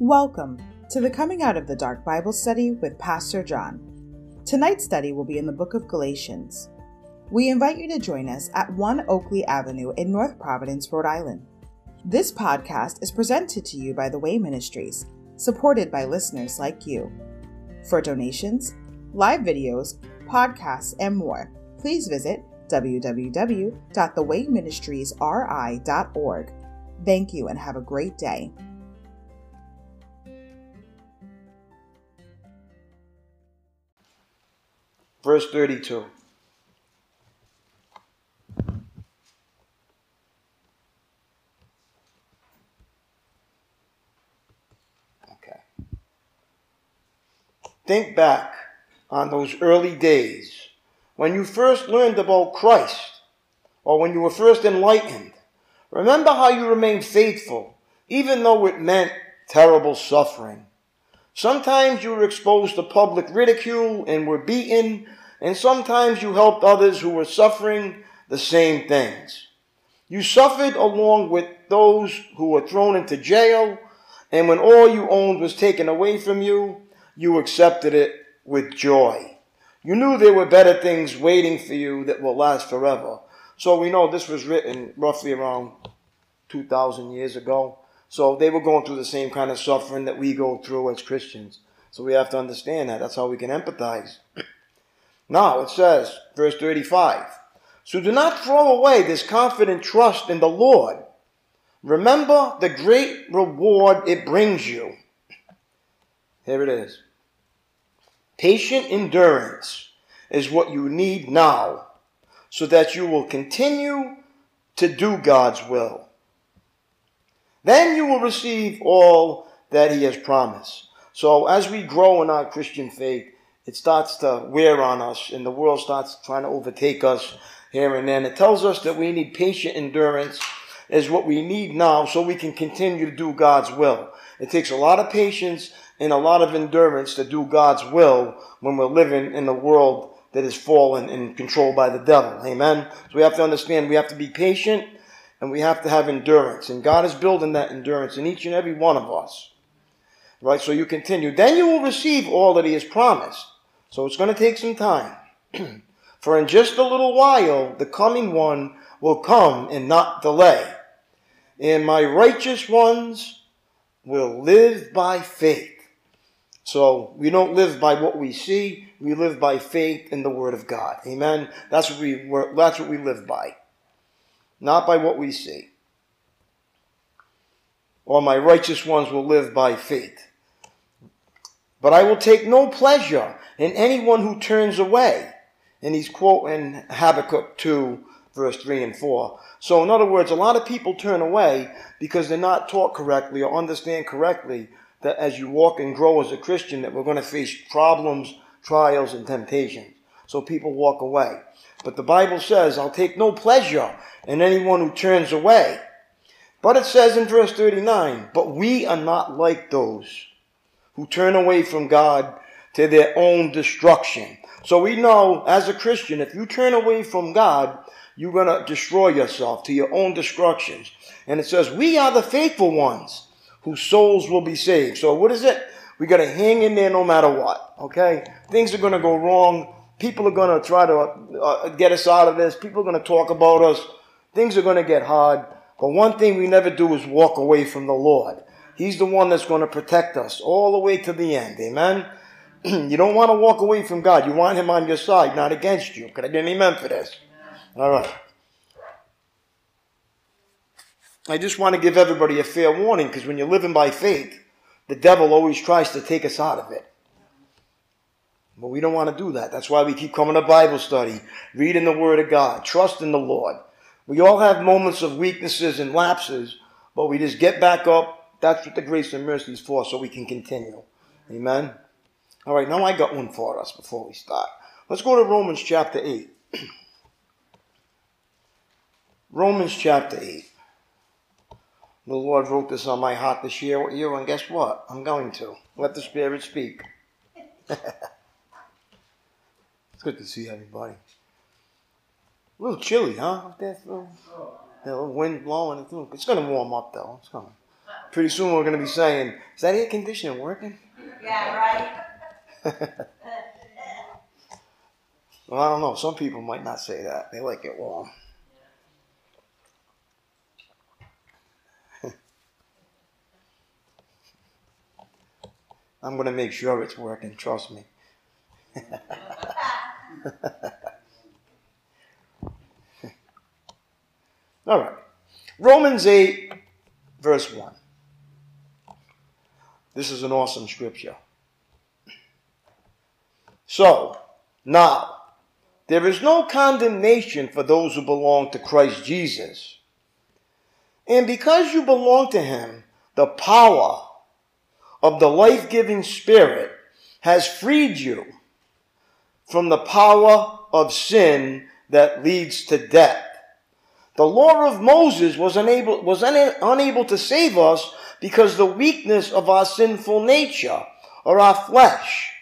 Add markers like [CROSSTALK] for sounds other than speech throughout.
Welcome to the Coming Out of the Dark Bible study with Pastor John. Tonight's study will be in the book of Galatians. We invite you to join us at 1 Oakleigh Avenue in North Providence, Rhode Island. This podcast is presented to you by the Way Ministries, supported by listeners like you. For donations, live videos, podcasts, and more, please visit www.thewayministriesri.org. Thank you and have a great day. Verse 32. Okay. Think back on those early days when you first learned about Christ or when you were first enlightened. Remember how you remained faithful, even though it meant terrible suffering. Sometimes you were exposed to public ridicule and were beaten, and sometimes you helped others who were suffering the same things. You suffered along with those who were thrown into jail, and when all you owned was taken away from you, you accepted it with joy. You knew there were better things waiting for you that will last forever. So we know this was written roughly around 2,000 years ago. So they were going through the same kind of suffering that we go through as Christians. So we have to understand that. That's how we can empathize. [CLEARS THROAT] now it says, verse 35 So do not throw away this confident trust in the Lord. Remember the great reward it brings you. Here it is. Patient endurance is what you need now so that you will continue to do God's will. Then you will receive all that He has promised. So as we grow in our Christian faith, it starts to wear on us and the world starts trying to overtake us here and then. It tells us that we need patient endurance is what we need now so we can continue to do God's will. It takes a lot of patience and a lot of endurance to do God's will when we're living in a world that is fallen and controlled by the devil. Amen. So we have to understand we have to be patient and we have to have endurance. And God is building that endurance in each and every one of us. Right? So you continue. Then you will receive all that He has promised. So it's going to take some time. [CLEARS THROAT] For in just a little while, the coming one will come and not delay. And my righteous ones will live by faith. So we don't live by what we see. We live by faith in the Word of God. Amen. That's what we that's what we live by, not by what we see. Or my righteous ones will live by faith. But I will take no pleasure in anyone who turns away. And he's quoting Habakkuk 2, verse 3 and 4. So, in other words, a lot of people turn away because they're not taught correctly or understand correctly that as you walk and grow as a Christian, that we're going to face problems, trials, and temptations. So people walk away. But the Bible says, I'll take no pleasure in anyone who turns away. But it says in verse 39, but we are not like those who turn away from God to their own destruction. So we know as a Christian, if you turn away from God, you're going to destroy yourself to your own destructions. And it says, we are the faithful ones whose souls will be saved. So what is it? We got to hang in there no matter what. Okay? Things are going to go wrong. People are going to try to uh, get us out of this. People are going to talk about us. Things are going to get hard. But one thing we never do is walk away from the Lord. He's the one that's going to protect us all the way to the end. Amen? [CLEARS THROAT] you don't want to walk away from God. You want Him on your side, not against you. Can I get an amen for this? All right. I just want to give everybody a fair warning because when you're living by faith, the devil always tries to take us out of it. But we don't want to do that. That's why we keep coming to Bible study, reading the Word of God, trusting the Lord. We all have moments of weaknesses and lapses, but we just get back up. That's what the grace and mercy is for, so we can continue. Amen. All right, now I got one for us before we start. Let's go to Romans chapter 8. [CLEARS THROAT] Romans chapter 8. The Lord wrote this on my heart this year with you, and guess what? I'm going to. Let the Spirit speak. [LAUGHS] it's good to see everybody. A little chilly, huh? A little, wind blowing. It's going to warm up, though. It's. Pretty soon we're going to be saying, is that air conditioning working? Yeah, right. [LAUGHS] well, I don't know. Some people might not say that. They like it warm. [LAUGHS] I'm going to make sure it's working, trust me. [LAUGHS] All right. Romans 8, verse 1. This is an awesome scripture. So, now, there is no condemnation for those who belong to Christ Jesus. And because you belong to Him, the power of the life giving Spirit has freed you from the power of sin that leads to death. The law of Moses was unable, was una- unable to save us because the weakness of our sinful nature or our flesh.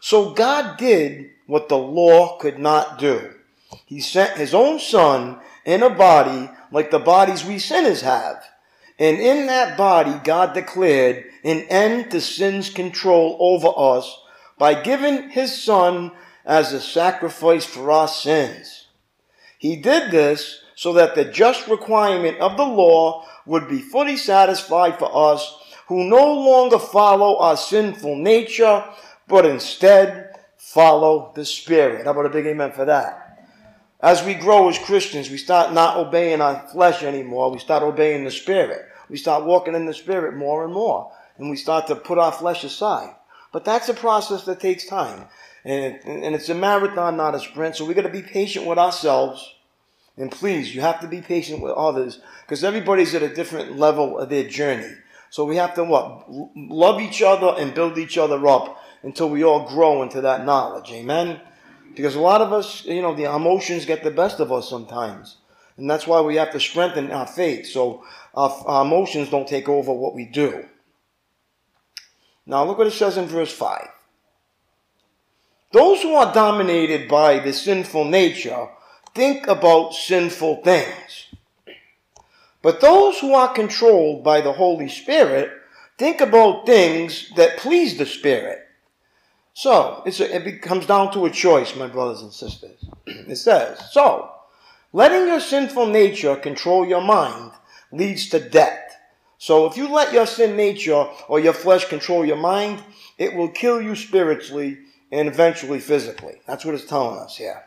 So God did what the law could not do. He sent his own son in a body like the bodies we sinners have. And in that body, God declared an end to sin's control over us by giving his son as a sacrifice for our sins. He did this so that the just requirement of the law would be fully satisfied for us who no longer follow our sinful nature, but instead follow the Spirit. How about a big amen for that? As we grow as Christians, we start not obeying our flesh anymore. We start obeying the Spirit. We start walking in the Spirit more and more. And we start to put our flesh aside. But that's a process that takes time. And, and it's a marathon, not a sprint. So we got to be patient with ourselves. And please, you have to be patient with others because everybody's at a different level of their journey. So we have to what? Love each other and build each other up until we all grow into that knowledge. Amen? Because a lot of us, you know, the emotions get the best of us sometimes. And that's why we have to strengthen our faith so our, our emotions don't take over what we do. Now look what it says in verse 5. Those who are dominated by the sinful nature think about sinful things. But those who are controlled by the Holy Spirit think about things that please the Spirit. So, a, it comes down to a choice, my brothers and sisters. [CLEARS THROAT] It says, So, letting your sinful nature control your mind leads to death. So, if you let your sin nature or your flesh control your mind, it will kill you spiritually and eventually physically. That's what it's telling us here.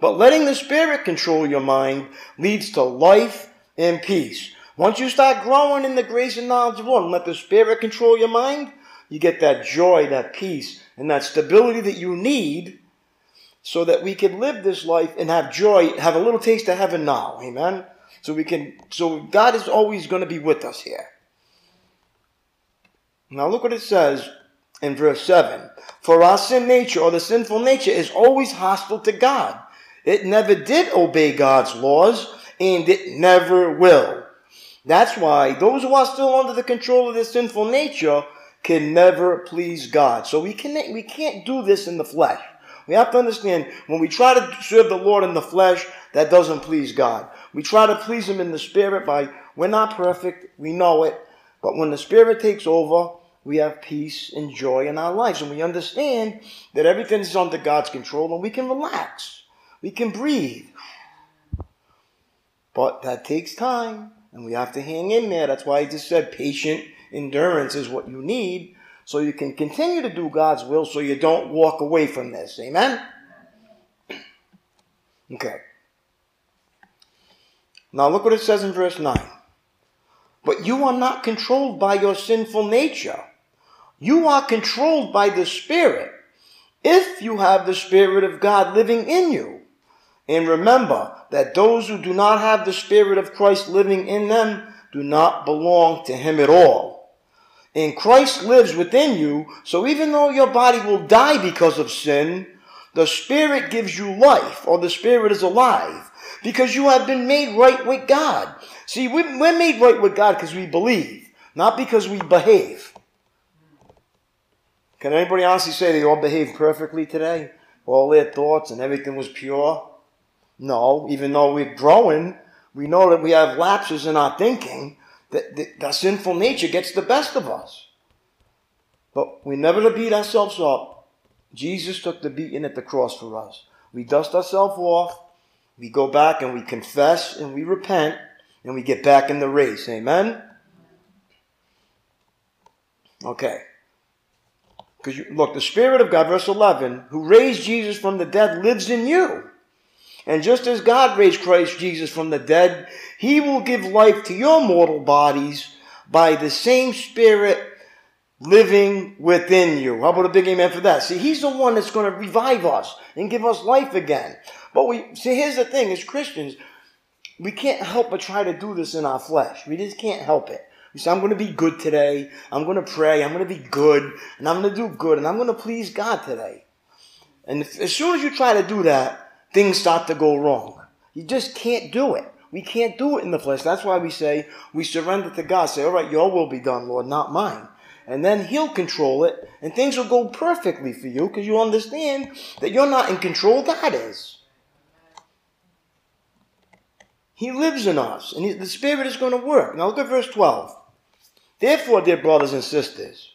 But letting the Spirit control your mind leads to life and peace. Once you start growing in the grace and knowledge of the Lord and let the Spirit control your mind, you get that joy, that peace, and that stability that you need so that we can live this life and have joy, have a little taste of heaven now. Amen. So we can, so God is always going to be with us here. Now look what it says in verse 7. For our sin nature or the sinful nature is always hostile to God. It never did obey God's laws and it never will. That's why those who are still under the control of their sinful nature can never please God. So we can we can't do this in the flesh. We have to understand when we try to serve the Lord in the flesh, that doesn't please God. We try to please Him in the Spirit by we're not perfect, we know it, but when the Spirit takes over, we have peace and joy in our lives, and we understand that everything is under God's control, and we can relax, we can breathe. But that takes time, and we have to hang in there. That's why I just said patient endurance is what you need so you can continue to do God's will so you don't walk away from this. Amen? [CLEARS THROAT] Okay. Now look what it says in verse 9. But you are not controlled by your sinful nature. You are controlled by the Spirit if you have the Spirit of God living in you. And remember that those who do not have the Spirit of Christ living in them do not belong to Him at all. And Christ lives within you, so even though your body will die because of sin, the Spirit gives you life, or the Spirit is alive, because you have been made right with God. See, we're made right with God because we believe, not because we behave. Can anybody honestly say they all behaved perfectly today? All their thoughts and everything was pure? No, even though we're growing, we know that we have lapses in our thinking, that the, the sinful nature gets the best of us. But we never to beat ourselves up. Jesus took the beating at the cross for us. We dust ourselves off, we go back and we confess and we repent, and we get back in the race. Amen? Okay. Because look, the Spirit of God, verse 11, who raised Jesus from the dead lives in you. And just as God raised Christ Jesus from the dead, he will give life to your mortal bodies by the same Spirit living within you. How about a big amen for that? See, he's the one that's going to revive us and give us life again. But we see here's the thing as Christians, we can't help but try to do this in our flesh. We just can't help it. We say, I'm going to be good today. I'm going to pray. I'm going to be good. And I'm going to do good. And I'm going to please God today. And if, as soon as you try to do that, things start to go wrong. You just can't do it. We can't do it in the flesh. That's why we say we surrender to God. Say, all right, your will be done, Lord, not mine. And then He'll control it, and things will go perfectly for you because you understand that you're not in control, God is. He lives in us, and he, the Spirit is going to work. Now look at verse 12. Therefore, dear brothers and sisters,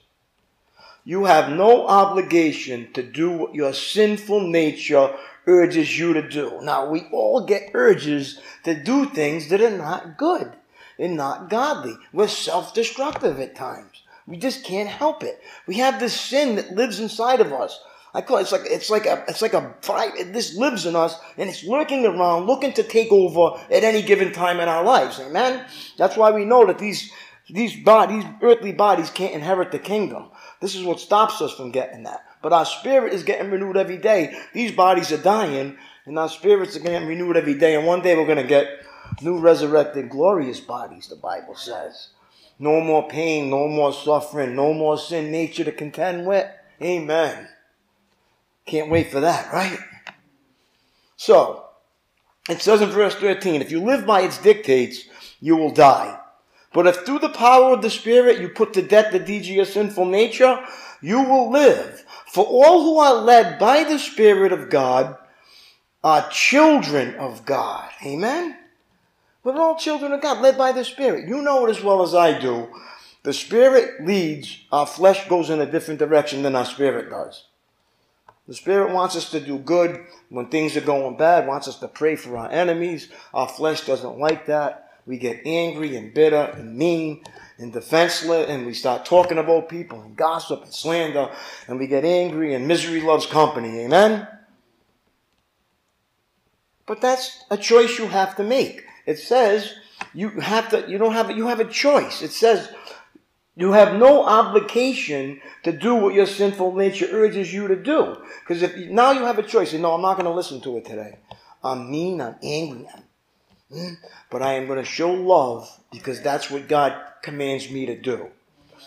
you have no obligation to do what your sinful nature urges you to do. Now, we all get urges to do things that are not good and not godly. We're self destructive at times. We just can't help it. We have this sin that lives inside of us. I call it, it's like it's like a it's like a this lives in us and it's lurking around, looking to take over at any given time in our lives. Amen. That's why we know that these these bodies, earthly bodies, can't inherit the kingdom. This is what stops us from getting that. But our spirit is getting renewed every day. These bodies are dying, and our spirits are getting renewed every day. And one day we're going to get new resurrected, glorious bodies. The Bible says. No more pain, no more suffering, no more sin nature to contend with. Amen. Can't wait for that, right? So, it says in verse 13, if you live by its dictates, you will die. But if through the power of the Spirit you put to death the deeds of your sinful nature, you will live. For all who are led by the Spirit of God are children of God. Amen? We're all children of God, led by the Spirit. You know it as well as I do. The Spirit leads, our flesh goes in a different direction than our spirit does. The Spirit wants us to do good when things are going bad, wants us to pray for our enemies. Our flesh doesn't like that. We get angry and bitter and mean and defenseless, and we start talking about people and gossip and slander, and we get angry, and misery loves company. Amen? But that's a choice you have to make. It says you have to, you don't have, you have a choice. It says you have no obligation to do what your sinful nature urges you to do. Because if now you have a choice, you know, I'm not going to listen to it today. I'm mean, I'm angry, I'm, but I am going to show love because that's what God commands me to do.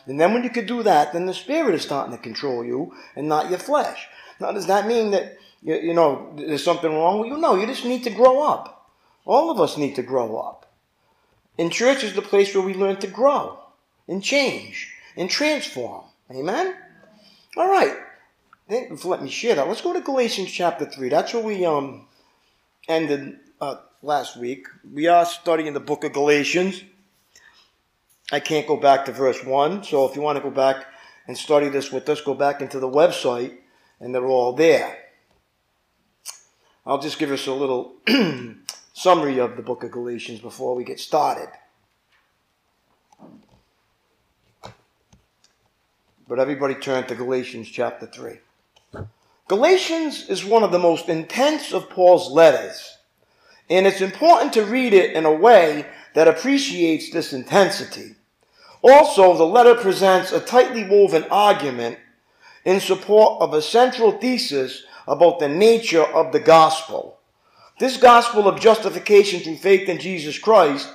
And then when you can do that, then the Spirit is starting to control you and not your flesh. Now, does that mean that, you, you know, there's something wrong with you? No, you just need to grow up. All of us need to grow up. And church is the place where we learn to grow and change and transform. Amen? All right. Thank for letting me share that. Let's go to Galatians chapter 3. That's where we um ended uh, last week. We are studying the book of Galatians. I can't go back to verse 1, so if you want to go back and study this with us, go back into the website and they're all there. I'll just give us a little [CLEARS THROAT] summary of the book of Galatians before we get started. But everybody turn to Galatians chapter 3. Galatians is one of the most intense of Paul's letters, and it's important to read it in a way that appreciates this intensity. Also, the letter presents a tightly woven argument in support of a central thesis about the nature of the gospel. This gospel of justification through faith in Jesus Christ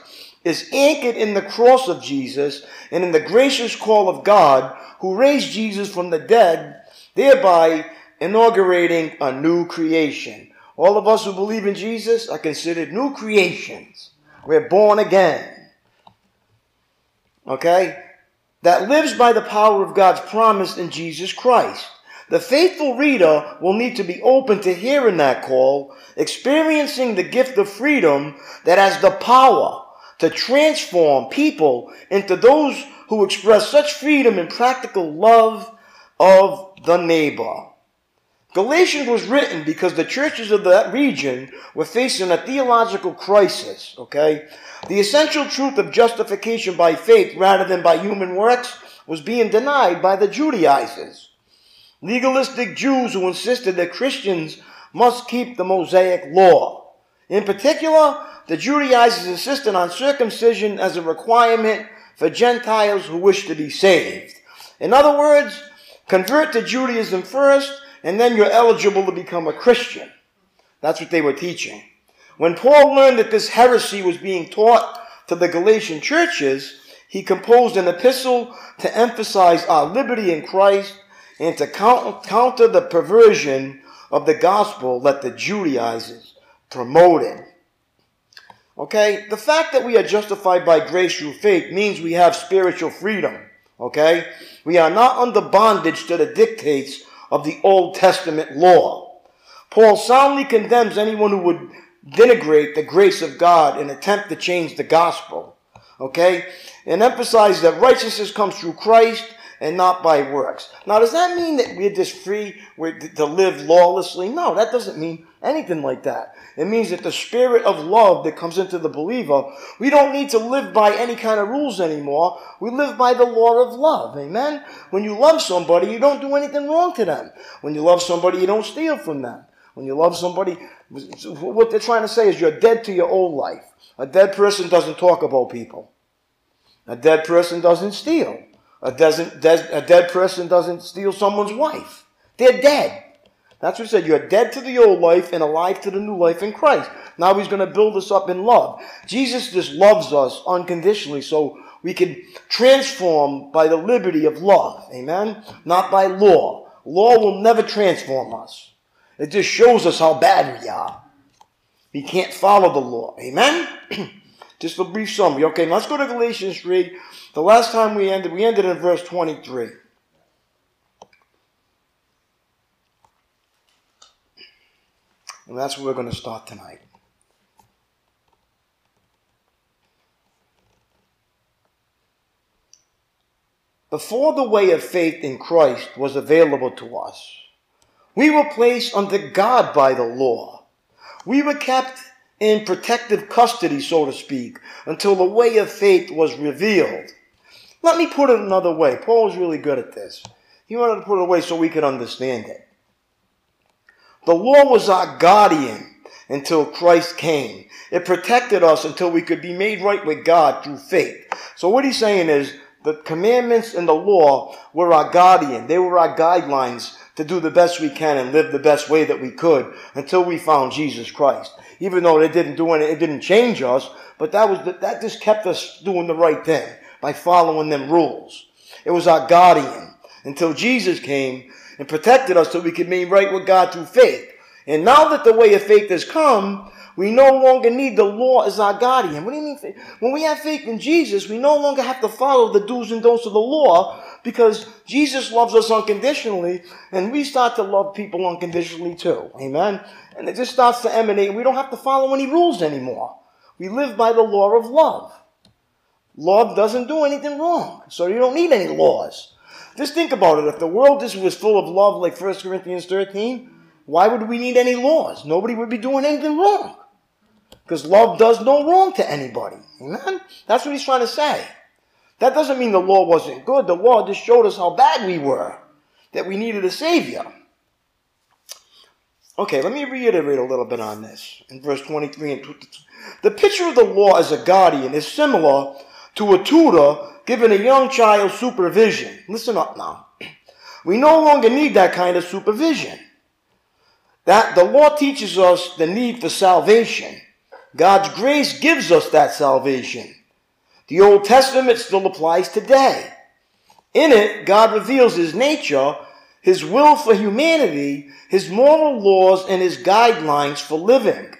is anchored in the cross of Jesus and in the gracious call of God who raised Jesus from the dead, thereby inaugurating a new creation. All of us who believe in Jesus are considered new creations. We're born again. Okay? That lives by the power of God's promise in Jesus Christ. The faithful reader will need to be open to hearing that call, experiencing the gift of freedom that has the power to transform people into those who express such freedom and practical love of the neighbor. Galatians was written because the churches of that region were facing a theological crisis, okay? The essential truth of justification by faith rather than by human works was being denied by the Judaizers. Legalistic Jews who insisted that Christians must keep the Mosaic law. In particular, the Judaizers insisted on circumcision as a requirement for Gentiles who wish to be saved. In other words, convert to Judaism first, and then you're eligible to become a Christian. That's what they were teaching. When Paul learned that this heresy was being taught to the Galatian churches, he composed an epistle to emphasize our liberty in Christ and to counter the perversion of the gospel that the Judaizers promoted. Okay? The fact that we are justified by grace through faith means we have spiritual freedom. Okay? We are not under bondage to the dictates of the Old Testament law. Paul soundly condemns anyone who would denigrate the grace of God and attempt to change the gospel. Okay? And emphasize that righteousness comes through Christ and not by works. Now, does that mean that we're just free to live lawlessly? No, that doesn't mean anything like that. It means that the spirit of love that comes into the believer, we don't need to live by any kind of rules anymore. We live by the law of love. Amen? When you love somebody, you don't do anything wrong to them. When you love somebody, you don't steal from them. When you love somebody, what they're trying to say is you're dead to your old life. A dead person doesn't talk about people. A dead person doesn't steal. A, doesn't, a dead person doesn't steal someone's wife. They're dead. That's what he said. You're dead to the old life and alive to the new life in Christ. Now he's going to build us up in love. Jesus just loves us unconditionally so we can transform by the liberty of love. Amen? Not by law. Law will never transform us. It just shows us how bad we are. We can't follow the law. Amen? [CLEARS THROAT] just a brief summary. Okay, let's go to Galatians 3. The last time we ended, we ended in verse 23. And that's where we're going to start tonight. Before the way of faith in Christ was available to us, we were placed under God by the law. We were kept in protective custody, so to speak, until the way of faith was revealed. Let me put it another way. Paul was really good at this. He wanted to put it away so we could understand it. The law was our guardian until Christ came. It protected us until we could be made right with God through faith. So what he's saying is the commandments and the law were our guardian. They were our guidelines to do the best we can and live the best way that we could until we found Jesus Christ. Even though it didn't do any, it didn't change us, but that was, the, that just kept us doing the right thing by following them rules. It was our guardian until Jesus came and protected us so we could be right with God through faith. And now that the way of faith has come, we no longer need the law as our guardian. What do you mean? When we have faith in Jesus, we no longer have to follow the do's and don'ts of the law because Jesus loves us unconditionally and we start to love people unconditionally too. Amen? And it just starts to emanate. We don't have to follow any rules anymore. We live by the law of love. Love doesn't do anything wrong, so you don't need any laws. Just think about it. If the world just was full of love like 1 Corinthians 13, why would we need any laws? Nobody would be doing anything wrong. Because love does no wrong to anybody. Amen? That's what he's trying to say. That doesn't mean the law wasn't good. The law just showed us how bad we were, that we needed a Savior. Okay, let me reiterate a little bit on this in verse 23 and 22. The picture of the law as a guardian is similar to a tutor giving a young child supervision. Listen up now. We no longer need that kind of supervision. That the law teaches us the need for salvation. God's grace gives us that salvation. The Old Testament still applies today. In it, God reveals his nature, his will for humanity, his moral laws, and his guidelines for living.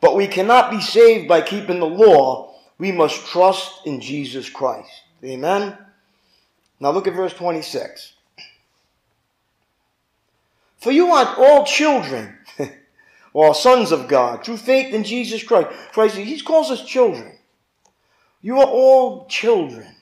But we cannot be saved by keeping the law. We must trust in Jesus Christ. Amen? Now look at verse 26. For you are all children, [LAUGHS] or sons of God, through faith in Jesus Christ. Christ, He calls us children. You are all children.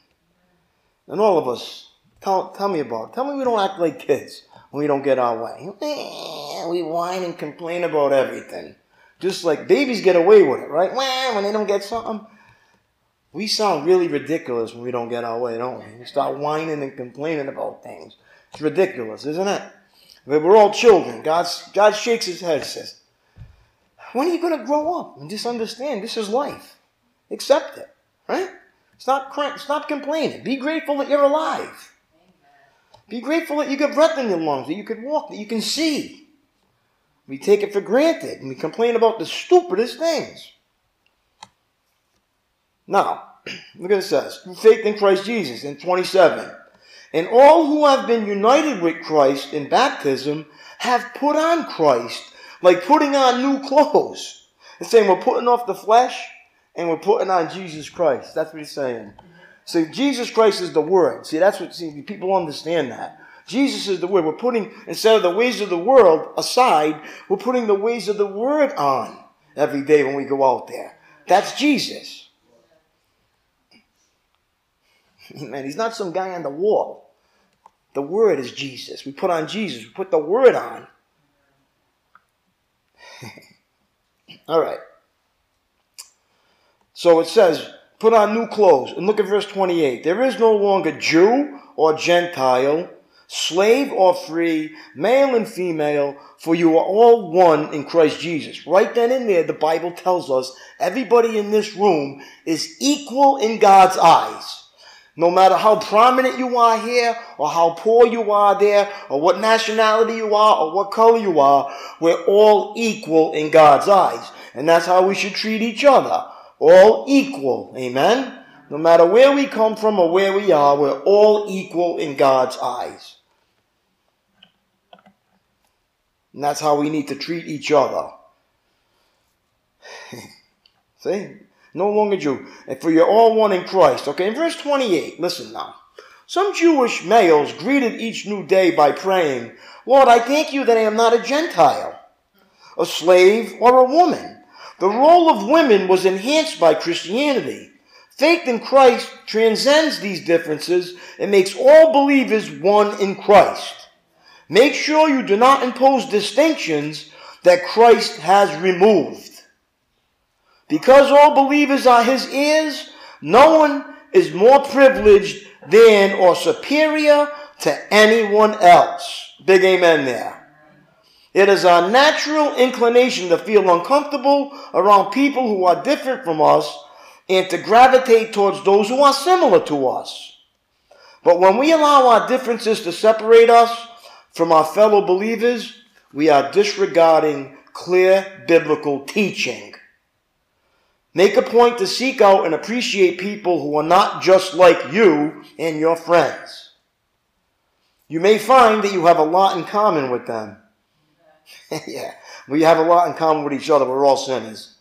And all of us, tell, tell me about it. Tell me we don't act like kids when we don't get our way. [LAUGHS] We whine and complain about everything. Just like babies get away with it, right? [LAUGHS] When they don't get something. We sound really ridiculous when we don't get our way, don't we? We start whining and complaining about things. It's ridiculous, isn't it? But we're all children. God's, God shakes his head and says, When are you going to grow up and just understand this is life? Accept it, right? Stop, stop complaining. Be grateful that you're alive. Be grateful that you got breath in your lungs, that you can walk, that you can see. We take it for granted and we complain about the stupidest things. Now, look at it says, through faith in Christ Jesus in 27. And all who have been united with Christ in baptism have put on Christ, like putting on new clothes. It's saying we're putting off the flesh and we're putting on Jesus Christ. That's what he's saying. See, Jesus Christ is the Word. See, that's what see, people understand that. Jesus is the Word. We're putting, instead of the ways of the world aside, we're putting the ways of the Word on every day when we go out there. That's Jesus. [LAUGHS] Man, he's not some guy on the wall. The Word is Jesus. We put on Jesus. We put the Word on. [LAUGHS] All right. So it says, put on new clothes. And look at verse 28. There is no longer Jew or Gentile, slave or free, male and female, for you are all one in Christ Jesus. Right then and there, the Bible tells us everybody in this room is equal in God's eyes. No matter how prominent you are here, or how poor you are there, or what nationality you are, or what color you are, we're all equal in God's eyes. And that's how we should treat each other all equal. Amen? No matter where we come from or where we are, we're all equal in God's eyes. And that's how we need to treat each other. [LAUGHS] See? No longer Jew. And for you're all one in Christ. Okay, in verse 28, listen now. Some Jewish males greeted each new day by praying, Lord, I thank you that I am not a Gentile, a slave, or a woman the role of women was enhanced by Christianity. Faith in Christ transcends these differences and makes all believers one in Christ. Make sure you do not impose distinctions that Christ has removed. Because all believers are his heirs, no one is more privileged than or superior to anyone else. Big amen there. It is our natural inclination to feel uncomfortable around people who are different from us and to gravitate towards those who are similar to us. But when we allow our differences to separate us from our fellow believers, we are disregarding clear biblical teaching. Make a point to seek out and appreciate people who are not just like you and your friends. You may find that you have a lot in common with them. [LAUGHS] yeah, we have a lot in common with each other. We're all sinners.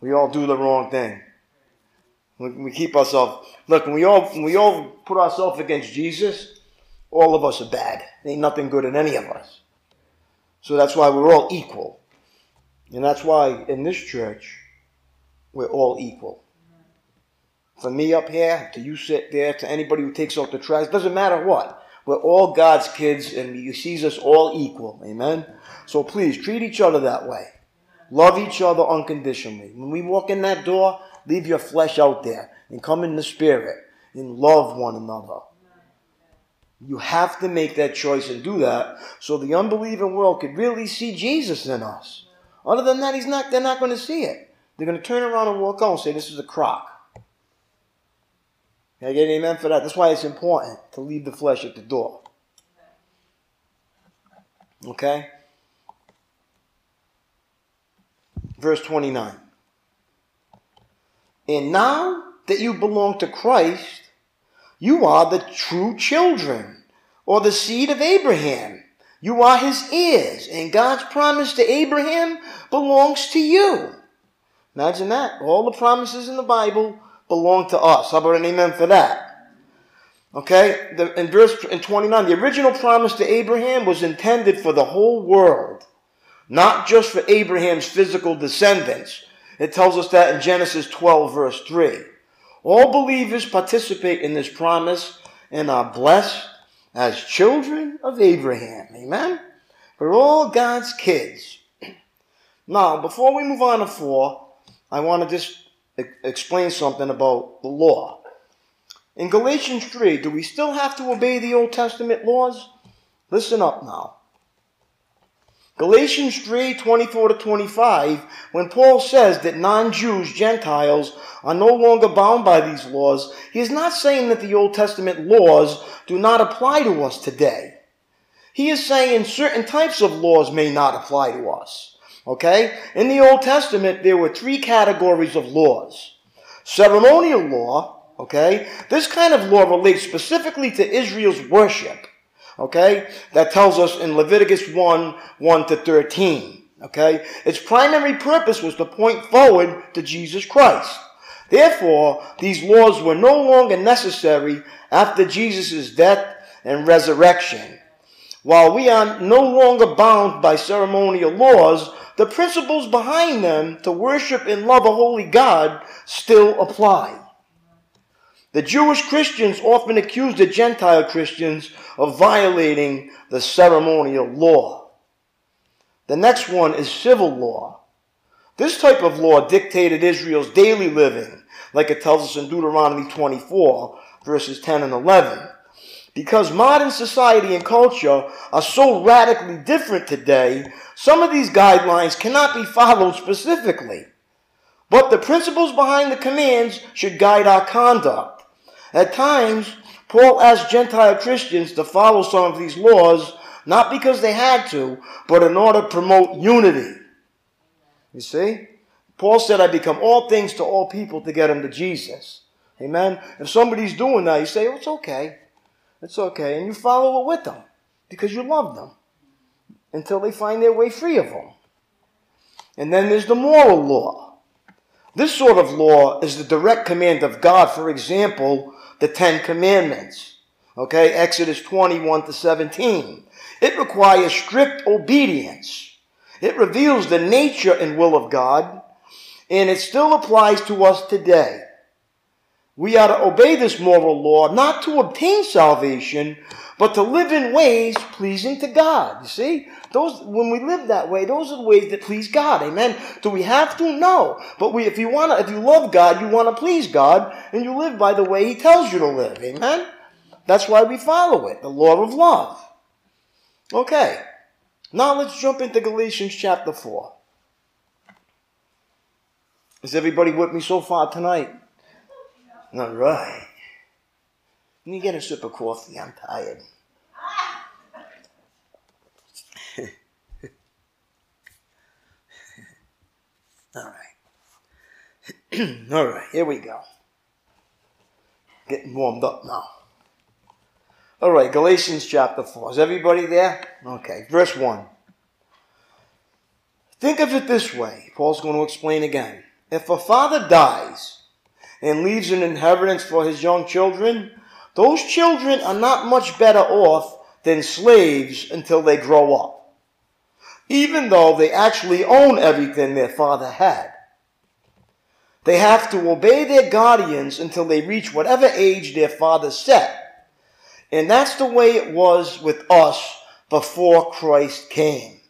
We all do the wrong thing. We, keep ourselves. Look, when we all when we all put ourselves against Jesus, all of us are bad. There ain't nothing good in any of us. So that's why we're all equal, and that's why in this church we're all equal. From me up here to you sit there to anybody who takes out the trash, doesn't matter what. We're all God's kids and He sees us all equal. Amen. So please treat each other that way. Love each other unconditionally. When we walk in that door, leave your flesh out there and come in the spirit and love one another. You have to make that choice and do that so the unbelieving world could really see Jesus in us. Other than that, he's not, they're not going to see it. They're going to turn around and walk out and say, This is a crock. Can I get an amen for that? That's why it's important to leave the flesh at the door. Okay? verse 29. And now that you belong to Christ, you are the true children or the seed of Abraham. You are his heirs, and God's promise to Abraham belongs to you. Imagine that. All the promises in the Bible belong to us. How about an amen for that? Okay, the, in verse in 29, the original promise to Abraham was intended for the whole world not just for Abraham's physical descendants. It tells us that in Genesis 12, verse 3. All believers participate in this promise and are blessed as children of Abraham. Amen? We're all God's kids. [CLEARS THROAT] Now, before we move on to four, I want to just explain something about the law. In Galatians 3, do we still have to obey the Old Testament laws? Listen up now. Galatians 3 24 to 25, when Paul says that non Jews, Gentiles, are no longer bound by these laws, he is not saying that the Old Testament laws do not apply to us today. He is saying certain types of laws may not apply to us. Okay? In the Old Testament, there were three categories of laws ceremonial law, okay? This kind of law relates specifically to Israel's worship. Okay? That tells us in Leviticus 1, 1 to 13. Okay? Its primary purpose was to point forward to Jesus Christ. Therefore, these laws were no longer necessary after Jesus' death and resurrection. While we are no longer bound by ceremonial laws, the principles behind them to worship and love a holy God still apply. The Jewish Christians often accuse the Gentile Christians of violating the ceremonial law. The next one is civil law. This type of law dictated Israel's daily living, like it tells us in Deuteronomy 24, verses 10 and 11. Because modern society and culture are so radically different today, some of these guidelines cannot be followed specifically. But the principles behind the commands should guide our conduct. At times, Paul asked Gentile Christians to follow some of these laws, not because they had to, but in order to promote unity. You see? Paul said, I become all things to all people to get them to Jesus. Amen? If somebody's doing that, you say, oh, it's okay. It's okay. And you follow it with them because you love them until they find their way free of them. And then there's the moral law. This sort of law is the direct command of God. For example, the Ten Commandments. Okay, Exodus 21 to 17. It requires strict obedience. It reveals the nature and will of God, and it still applies to us today. We are to obey this moral law not to obtain salvation, but to live in ways pleasing to God. You see? Those, when we live that way, those are the ways that please God. Amen. Do we have to? No. But we, if you want to, if you love God, you want to please God, and you live by the way He tells you to live. Amen. That's why we follow it, the law of love. Okay. Now let's jump into Galatians chapter 4. Is everybody with me so far tonight? All right. Let me get a sip of coffee. I'm tired. [LAUGHS] All right. [CLEARS THROAT] All right, here we go. Getting warmed up now. All right, Galatians chapter 4. Is everybody there? Okay, verse 1. Think of it this way. Paul's going to explain again. If a father dies and leaves an inheritance for his young children, those children are not much better off than slaves until they grow up, even though they actually own everything their father had. They have to obey their guardians until they reach whatever age their father set. And that's the way it was with us before Christ came.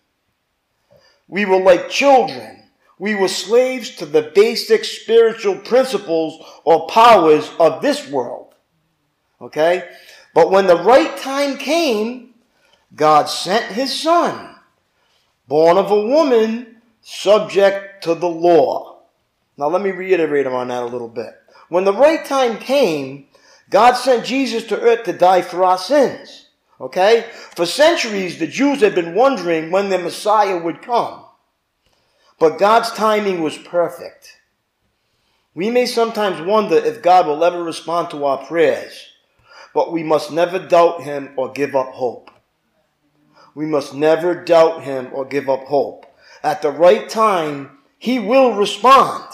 We were like children. We were slaves to the basic spiritual principles or powers of this world. Okay? But when the right time came, God sent his son, born of a woman, subject to the law. Now let me reiterate on that a little bit. When the right time came, God sent Jesus to earth to die for our sins. Okay? For centuries, the Jews had been wondering when the Messiah would come. But God's timing was perfect. We may sometimes wonder if God will ever respond to our prayers but we must never doubt him or give up hope. We must never doubt him or give up hope. At the right time, he will respond.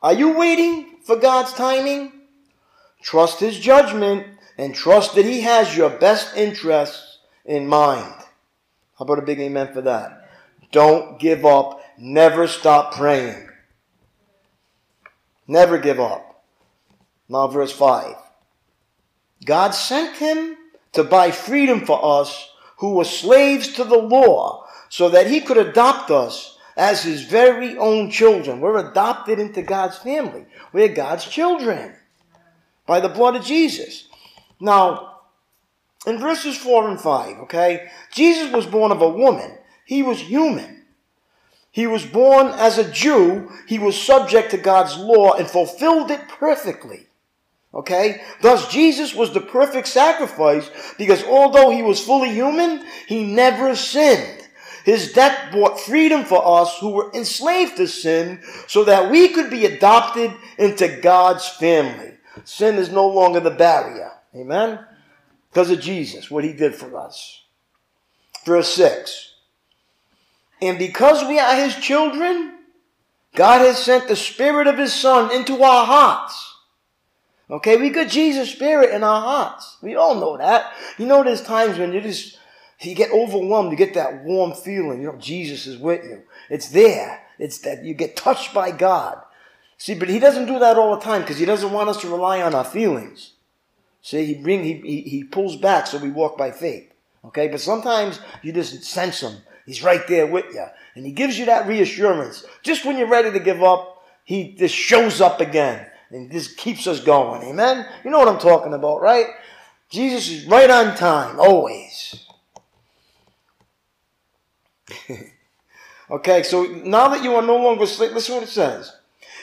Are you waiting for God's timing? Trust his judgment and trust that he has your best interests in mind. How about a big amen for that? Don't give up. Never stop praying. Never give up. Now, verse 5. God sent him to buy freedom for us who were slaves to the law so that he could adopt us as his very own children. We're adopted into God's family. We're God's children by the blood of Jesus. Now, in verses 4 and 5, okay, Jesus was born of a woman. He was human. He was born as a Jew. He was subject to God's law and fulfilled it perfectly. Okay? Thus, Jesus was the perfect sacrifice because although he was fully human, he never sinned. His death bought freedom for us who were enslaved to sin so that we could be adopted into God's family. Sin is no longer the barrier. Amen? Because of Jesus, what he did for us. Verse 6. And because we are his children, God has sent the Spirit of his Son into our hearts Okay, we got Jesus' spirit in our hearts. We all know that. You know, there's times when you just you get overwhelmed, you get that warm feeling. You know, Jesus is with you. It's there. It's that you get touched by God. See, but He doesn't do that all the time because He doesn't want us to rely on our feelings. See, He bring He He, he pulls back so we walk by faith. Okay, but sometimes you just sense Him. He's right there with you, and He gives you that reassurance. Just when you're ready to give up, He just shows up again and this keeps us going. Amen? You know what I'm talking about, right? Jesus is right on time, always. [LAUGHS] okay, so now that you are no longer asleep, listen what it says.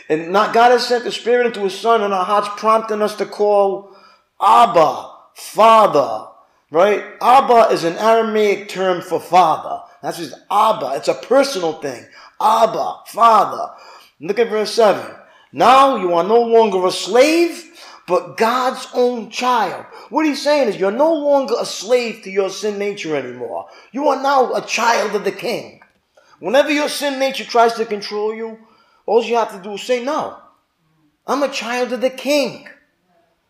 And not, God has sent the Spirit into His Son in our hearts, prompting us to call Abba, Father. Right? Abba is an Aramaic term for father. That's just Abba. It's a personal thing. Abba, Father. Look at verse 7. Now you are no longer a slave, but God's own child. What he's saying is you're no longer a slave to your sin nature anymore. You are now a child of the king. Whenever your sin nature tries to control you, all you have to do is say, No, I'm a child of the king.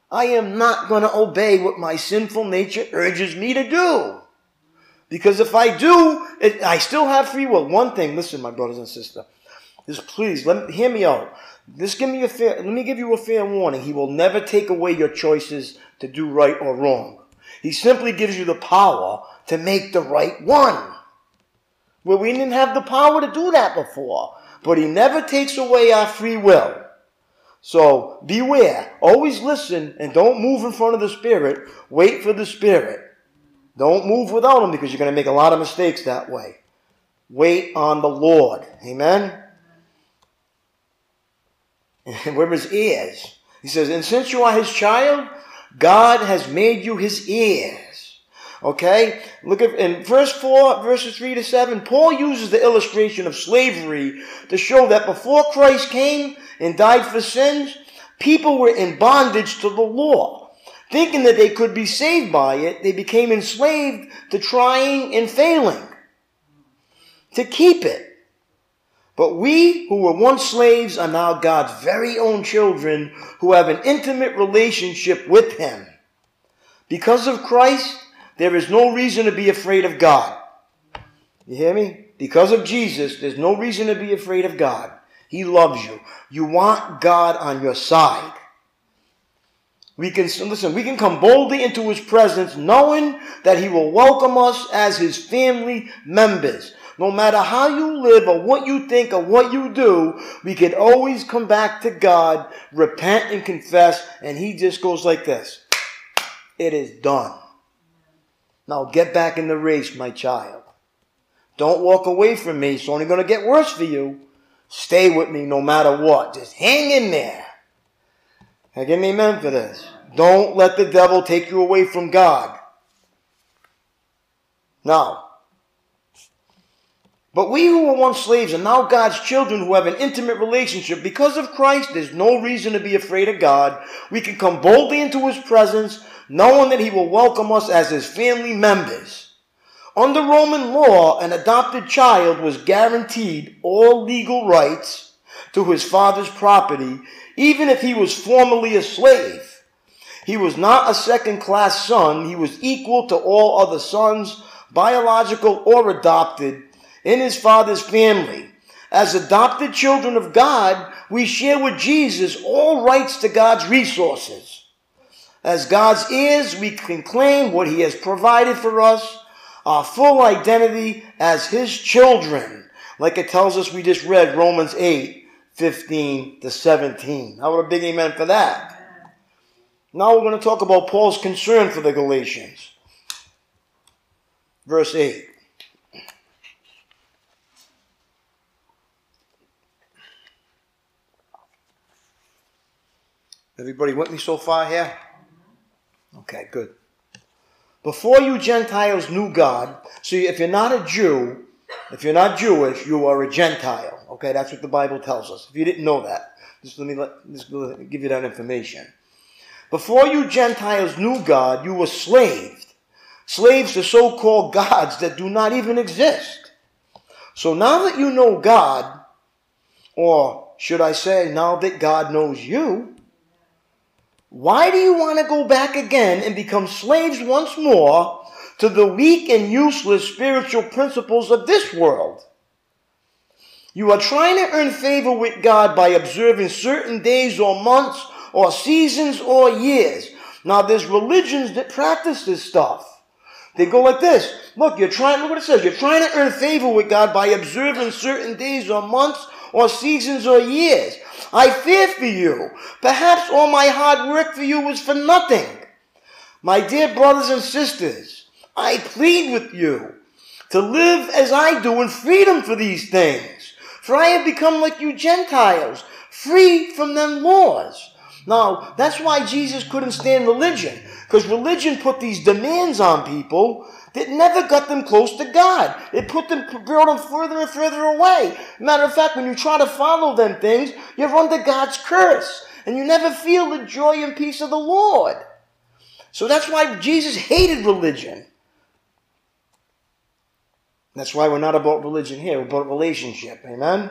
I am not going to obey what my sinful nature urges me to do. Because if I do, it, I still have free will. One thing, listen, my brothers and sisters, just please let hear me out. This give me a fair, let me give you a fair warning. He will never take away your choices to do right or wrong. He simply gives you the power to make the right one. Where we didn't have the power to do that before. But he never takes away our free will. So beware. Always listen and don't move in front of the Spirit. Wait for the Spirit. Don't move without him because you're going to make a lot of mistakes that way. Wait on the Lord. Amen and [LAUGHS] where his ears. He says, and since you are his child, God has made you his ears. Okay? Look at in verse 4, verses 3 to 7, Paul uses the illustration of slavery to show that before Christ came and died for sins, people were in bondage to the law. Thinking that they could be saved by it, they became enslaved to trying and failing to keep it. But we who were once slaves are now God's very own children who have an intimate relationship with Him. Because of Christ, there is no reason to be afraid of God. You hear me? Because of Jesus, there's no reason to be afraid of God. He loves you. You want God on your side. We can, listen, we can come boldly into His presence knowing that He will welcome us as His family members. No matter how you live or what you think or what you do, we can always come back to God, repent and confess, and He just goes like this. It is done. Now get back in the race, my child. Don't walk away from me. It's only going to get worse for you. Stay with me no matter what. Just hang in there. Now give me amen for this. Don't let the devil take you away from God. Now, but we who were once slaves are now God's children who have an intimate relationship. Because of Christ, there's no reason to be afraid of God. We can come boldly into His presence, knowing that He will welcome us as His family members. Under Roman law, an adopted child was guaranteed all legal rights to his father's property, even if he was formerly a slave. He was not a second class son. He was equal to all other sons, biological or adopted, in his father's family. As adopted children of God, we share with Jesus all rights to God's resources. As God's heirs, we can claim what He has provided for us, our full identity as His children, like it tells us we just read Romans 8, 15 to 17. How about a big amen for that? Now we're going to talk about Paul's concern for the Galatians. Verse 8. Everybody with me so far here? Okay, good. Before you Gentiles knew God, see, if you're not a Jew, if you're not Jewish, you are a Gentile. Okay, that's what the Bible tells us. If you didn't know that, just let me let, just give you that information. Before you Gentiles knew God, you were slaves. Slaves to so called [LAUGHS] gods that do not even exist. So now that you know God, or should I say, now that God knows you, why do you want to go back again and become slaves once more to the weak and useless spiritual principles of this world? You are trying to earn favor with God by observing certain days or months or seasons or years. Now, there's religions that practice this stuff. They go like this. Look, you're trying, look what it says. You're trying to earn favor with God by observing certain days or months or seasons or years. I fear for you. Perhaps all my hard work for you was for nothing. My dear brothers and sisters, I plead with you to live as I do in freedom for these things. For I have become like you Gentiles, free from them laws. Now, that's why Jesus couldn't stand religion, because religion put these demands on people that never got them close to God. It put them, brought them further and further away. Matter of fact, when you try to follow them things, you're under God's curse, and you never feel the joy and peace of the Lord. So that's why Jesus hated religion. That's why we're not about religion here, we're about relationship. Amen?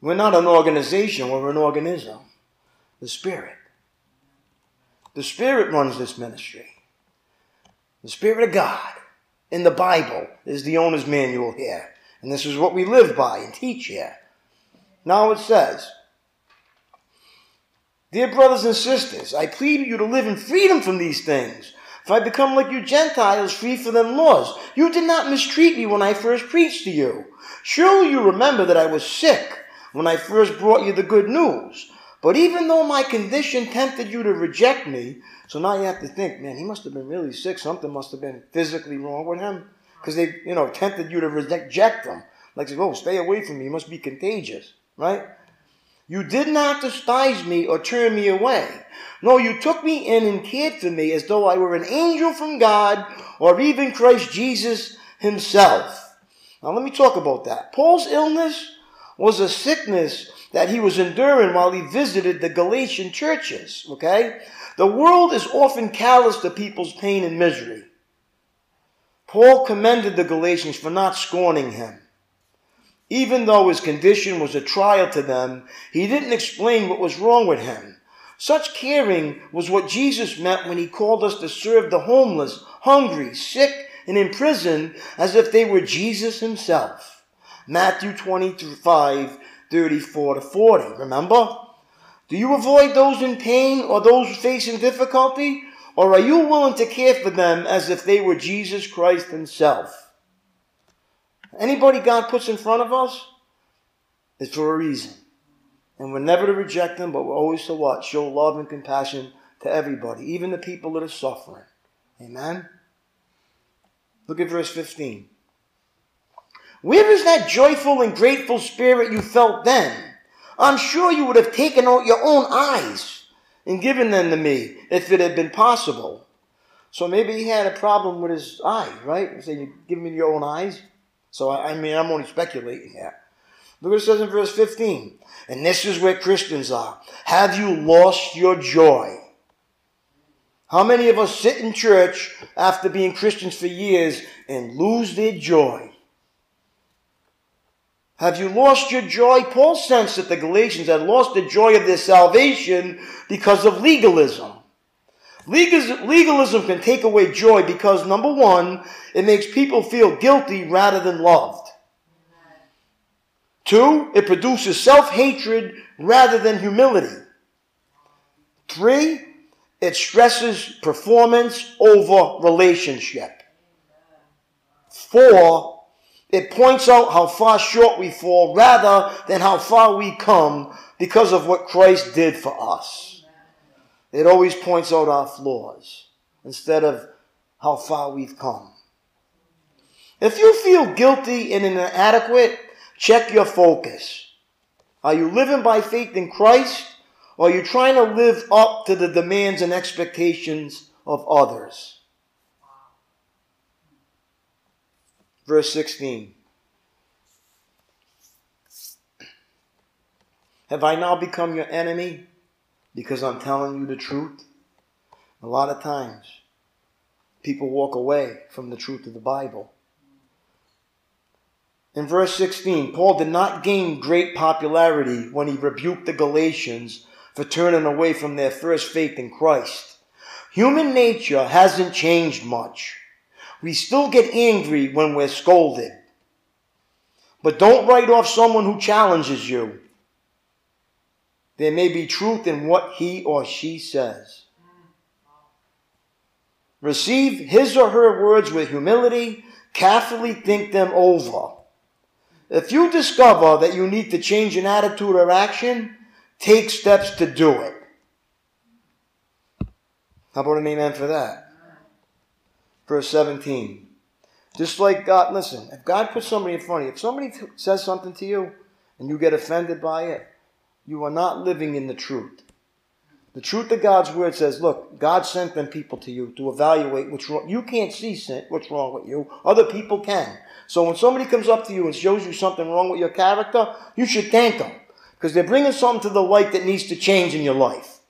We're not an organization, we're an organism the Spirit. The Spirit runs this ministry. The Spirit of God in the Bible is the owner's manual here. And this is what we live by and teach here. Now it says, Dear brothers and sisters, I plead with you to live in freedom from these things. If I become like you Gentiles, free from them laws. You did not mistreat me when I first preached to you. Surely you remember that I was sick when I first brought you the good news. But even though my condition tempted you to reject me, so now you have to think, man, he must have been really sick. Something must have been physically wrong with him. Because they, you know, tempted you to reject him. Like, oh, stay away from me. He must be contagious, right? You did not despise me or turn me away. No, you took me in and cared for me as though I were an angel from God or even Christ Jesus himself. Now let me talk about that. Paul's illness was a sickness that he was enduring while he visited the Galatian churches. Okay? The world is often callous to people's pain and misery. Paul commended the Galatians for not scorning him. Even though his condition was a trial to them, he didn't explain what was wrong with him. Such caring was what Jesus meant when he called us to serve the homeless, hungry, sick, and in prison as if they were Jesus himself. Matthew 25, 34 to 40. Remember? Do you avoid those in pain or those facing difficulty? Or are you willing to care for them as if they were Jesus Christ Himself? Anybody God puts in front of us is for a reason. And we're never to reject them, but we're always to what? Show love and compassion to everybody, even the people that are suffering. Amen? Look at verse 15. Where is that joyful and grateful spirit you felt then? I'm sure you would have taken out your own eyes and given them to me if it had been possible. So maybe he had a problem with his eye, right? So you give me your own eyes. So I mean, I'm only speculating here. Look what it says in verse 15. And this is where Christians are. Have you lost your joy? How many of us sit in church after being Christians for years and lose their joy? Have you lost your joy? Paul sensed that the Galatians had lost the joy of their salvation because of legalism. Legalism can take away joy because, number one, it makes people feel guilty rather than loved. Two, it produces self hatred rather than humility. Three, it stresses performance over relationship. Four, it points out how far short we fall rather than how far we come because of what Christ did for us. It always points out our flaws instead of how far we've come. If you feel guilty and inadequate, check your focus. Are you living by faith in Christ or are you trying to live up to the demands and expectations of others? Verse 16. Have I now become your enemy because I'm telling you the truth? A lot of times, people walk away from the truth of the Bible. In verse 16, Paul did not gain great popularity when he rebuked the Galatians for turning away from their first faith in Christ. Human nature hasn't changed much. We still get angry when we're scolded. But don't write off someone who challenges you. There may be truth in what he or she says. Receive his or her words with humility, carefully think them over. If you discover that you need to change an attitude or action, take steps to do it. How about an amen for that? Verse 17. Just like God, listen, if God puts somebody in front of you, if somebody says something to you and you get offended by it, you are not living in the truth. The truth of God's word says, look, God sent them people to you to evaluate what's wrong. You can't see what's wrong with you. Other people can. So when somebody comes up to you and shows you something wrong with your character, you should thank them. Because they're bringing something to the light that needs to change in your life.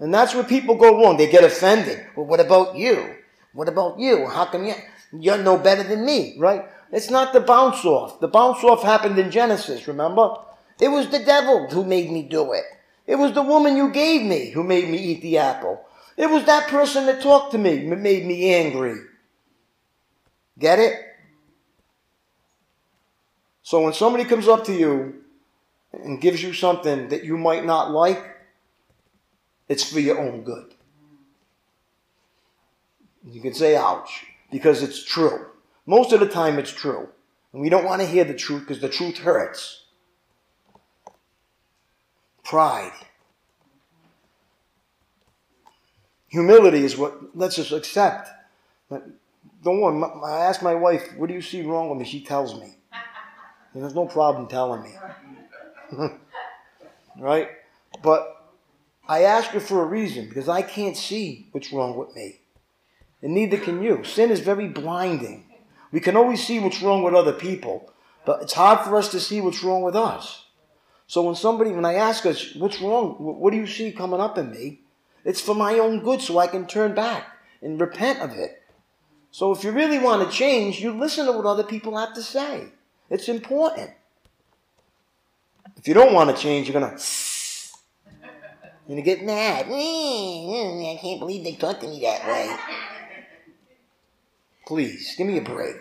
And that's where people go wrong. They get offended. Well, what about you? What about you? How come you, you're no better than me, right? It's not the bounce off. The bounce off happened in Genesis, remember? It was the devil who made me do it. It was the woman you gave me who made me eat the apple. It was that person that talked to me that made me angry. Get it? So when somebody comes up to you and gives you something that you might not like, it's for your own good. You can say ouch because it's true. Most of the time it's true. And we don't want to hear the truth because the truth hurts. Pride. Humility is what lets us accept. Don't worry, I ask my wife, what do you see wrong with me? She tells me. And there's no problem telling me. [LAUGHS] right? But I ask her for a reason because I can't see what's wrong with me. And neither can you. Sin is very blinding. We can always see what's wrong with other people, but it's hard for us to see what's wrong with us. So when somebody, when I ask us, what's wrong? What do you see coming up in me? It's for my own good so I can turn back and repent of it. So if you really want to change, you listen to what other people have to say. It's important. If you don't want to change, you're gonna [LAUGHS] you're gonna get mad. [LAUGHS] I can't believe they talk to me that way. Please, give me a break.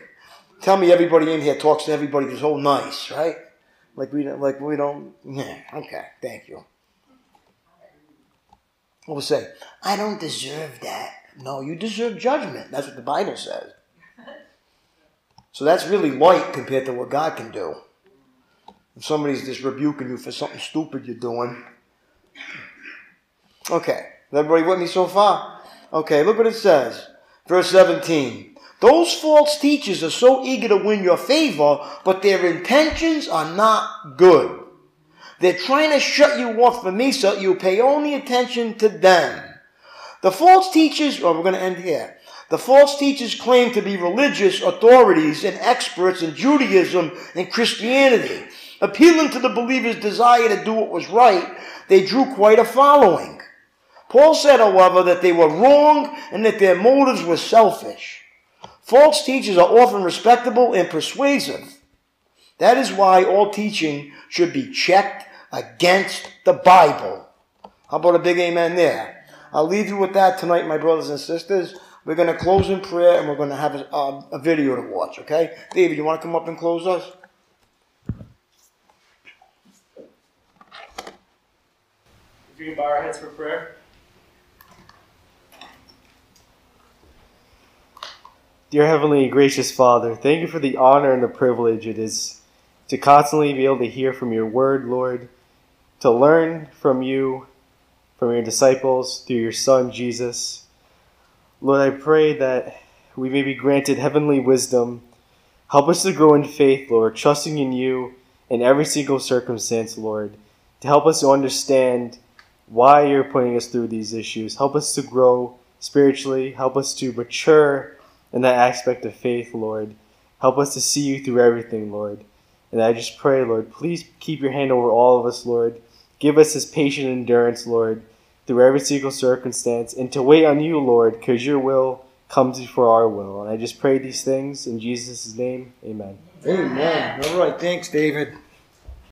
Tell me everybody in here talks to everybody that's whole nice, right? Like we don't, like we don't. Yeah, okay, thank you. We'll say, I don't deserve that. No, you deserve judgment. That's what the Bible says. So that's really light compared to what God can do. If somebody's just rebuking you for something stupid you're doing. Okay. Everybody with me so far? Okay, look what it says. Verse 17. Those false teachers are so eager to win your favor, but their intentions are not good. They're trying to shut you off from me so you pay only attention to them. The false teachers, oh, we're going to end here. The false teachers claim to be religious authorities and experts in Judaism and Christianity. Appealing to the believers' desire to do what was right, they drew quite a following. Paul said, however, that they were wrong and that their motives were selfish. False teachers are often respectable and persuasive. That is why all teaching should be checked against the Bible. How about a big amen there? I'll leave you with that tonight, my brothers and sisters. We're going to close in prayer and we're going to have a, a, a video to watch, okay? David, you want to come up and close us? If you can bow our heads for prayer. Dear Heavenly and Gracious Father, thank you for the honor and the privilege it is to constantly be able to hear from your word, Lord, to learn from you, from your disciples, through your Son, Jesus. Lord, I pray that we may be granted heavenly wisdom. Help us to grow in faith, Lord, trusting in you in every single circumstance, Lord, to help us to understand why you're putting us through these issues. Help us to grow spiritually. Help us to mature in that aspect of faith, Lord. Help us to see you through everything, Lord. And I just pray, Lord, please keep your hand over all of us, Lord. Give us this patient endurance, Lord, through every single circumstance, and to wait on you, Lord, because your will comes before our will. And I just pray these things in Jesus' name. Amen. Amen. All right. Thanks, David.